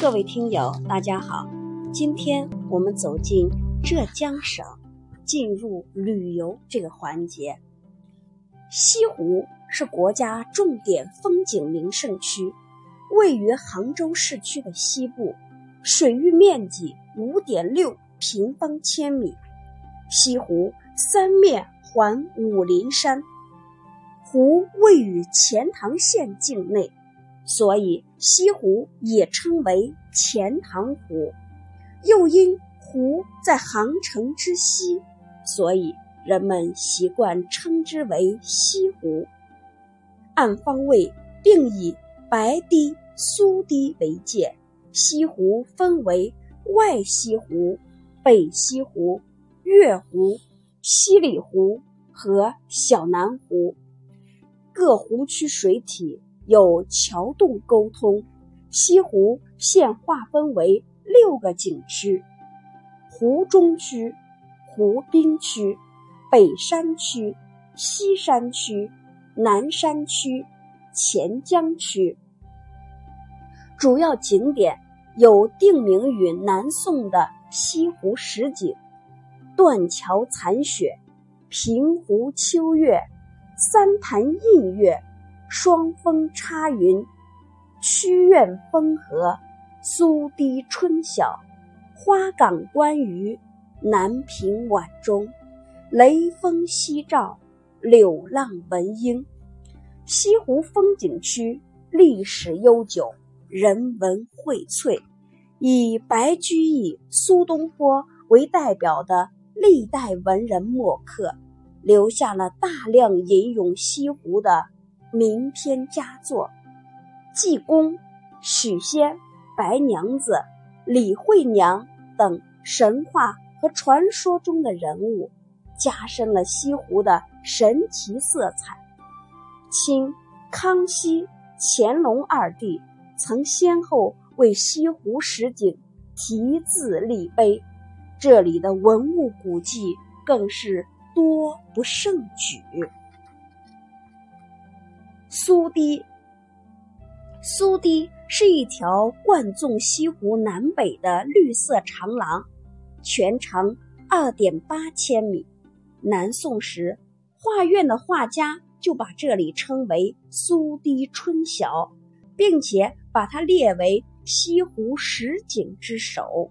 各位听友，大家好，今天我们走进浙江省，进入旅游这个环节。西湖是国家重点风景名胜区，位于杭州市区的西部，水域面积五点六平方千米。西湖三面环武陵山，湖位于钱塘县境内。所以西湖也称为钱塘湖，又因湖在杭城之西，所以人们习惯称之为西湖。按方位并以白堤、苏堤为界，西湖分为外西湖、北西湖、月湖、西里湖和小南湖，各湖区水体。有桥洞沟通，西湖现划分为六个景区：湖中区、湖滨区、北山区、西山区、南山区、钱江区。主要景点有定名于南宋的西湖十景、断桥残雪、平湖秋月、三潭印月。双峰插云、曲苑风荷、苏堤春晓、花港观鱼、南屏晚钟、雷峰夕照、柳浪闻莺。西湖风景区历史悠久，人文荟萃，以白居易、苏东坡为代表的历代文人墨客，留下了大量吟咏西湖的。名篇佳作，济公、许仙、白娘子、李惠娘等神话和传说中的人物，加深了西湖的神奇色彩。清、康熙、乾隆二帝曾先后为西湖十景题字立碑，这里的文物古迹更是多不胜举。苏堤，苏堤是一条贯纵西湖南北的绿色长廊，全长二点八千米。南宋时，画院的画家就把这里称为“苏堤春晓”，并且把它列为西湖十景之首。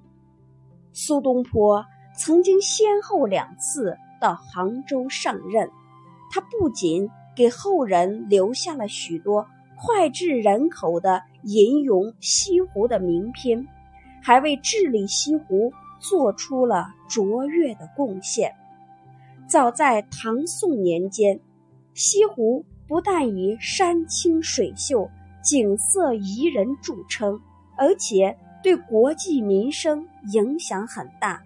苏东坡曾经先后两次到杭州上任，他不仅。给后人留下了许多脍炙人口的吟咏西湖的名篇，还为治理西湖做出了卓越的贡献。早在唐宋年间，西湖不但以山清水秀、景色宜人著称，而且对国计民生影响很大。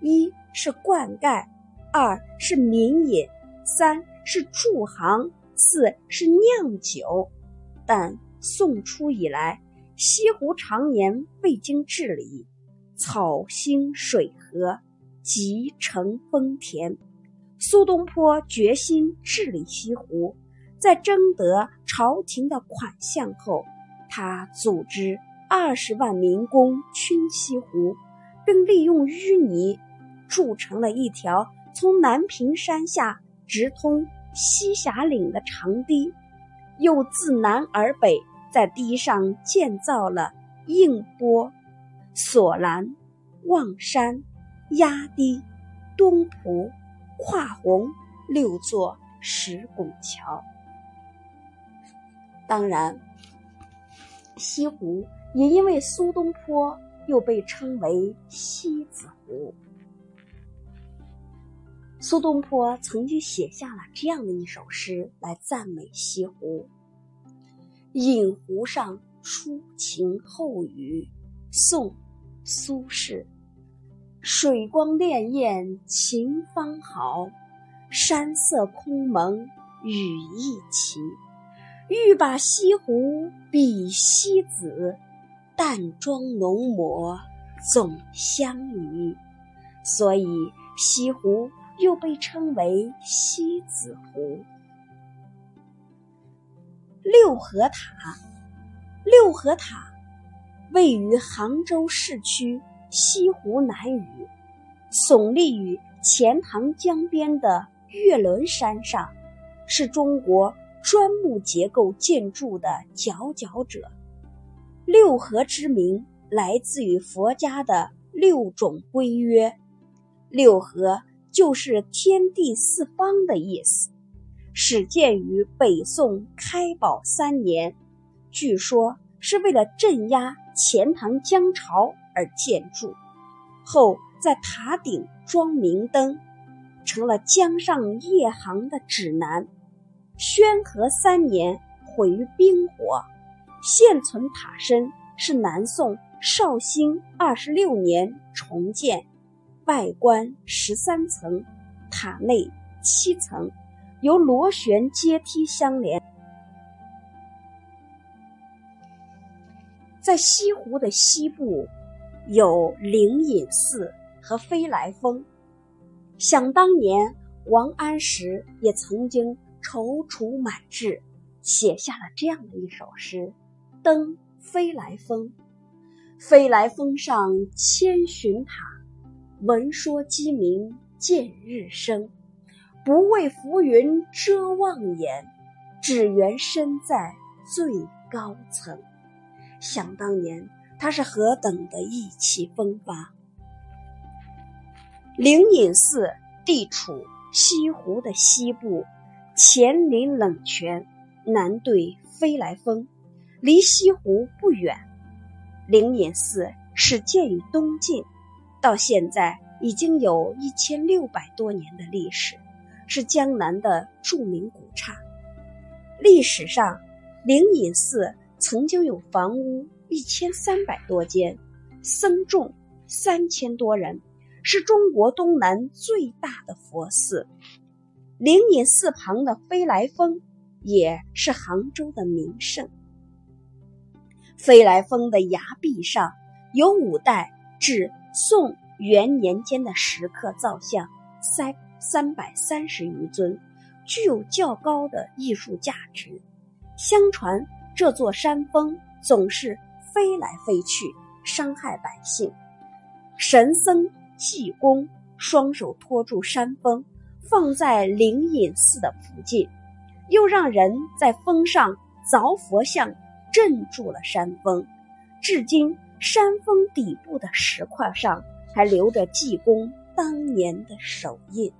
一是灌溉，二是民饮，三。是驻行，四是酿酒，但宋初以来，西湖常年未经治理，草兴水合，极成丰田。苏东坡决心治理西湖，在征得朝廷的款项后，他组织二十万民工浚西湖，并利用淤泥筑成了一条从南屏山下。直通西峡岭的长堤，又自南而北，在堤上建造了映波、索兰、望山、压堤、东浦、跨虹六座石拱桥。当然，西湖也因为苏东坡，又被称为西子湖。苏东坡曾经写下了这样的一首诗来赞美西湖：“饮湖上初晴后雨。”宋·苏轼。水光潋滟晴方好，山色空蒙雨亦奇。欲把西湖比西子，淡妆浓抹总相宜。所以西湖。又被称为西子湖。六合塔，六合塔位于杭州市区西湖南隅，耸立于钱塘江边的岳伦山上，是中国砖木结构建筑的佼佼者。六合之名来自于佛家的六种规约，六合就是天地四方的意思。始建于北宋开宝三年，据说是为了镇压钱塘江潮而建筑，后在塔顶装明灯，成了江上夜航的指南。宣和三年毁于冰火，现存塔身是南宋绍兴二十六年重建，外观十三层，塔内七层。由螺旋阶梯相连，在西湖的西部有灵隐寺和飞来峰。想当年，王安石也曾经踌躇满志，写下了这样的一首诗：“登飞来峰，飞来峰上千寻塔，闻说鸡鸣见日升。”不畏浮云遮望眼，只缘身在最高层。想当年，他是何等的意气风发。灵隐寺地处西湖的西部，前临冷泉，南对飞来峰，离西湖不远。灵隐寺始建于东晋，到现在已经有一千六百多年的历史。是江南的著名古刹。历史上，灵隐寺曾经有房屋一千三百多间，僧众三千多人，是中国东南最大的佛寺。灵隐寺旁的飞来峰也是杭州的名胜。飞来峰的崖壁上有五代至宋元年间的石刻造像，三。三百三十余尊，具有较高的艺术价值。相传这座山峰总是飞来飞去，伤害百姓。神僧济公双手托住山峰，放在灵隐寺的附近，又让人在峰上凿佛像，镇住了山峰。至今，山峰底部的石块上还留着济公当年的手印。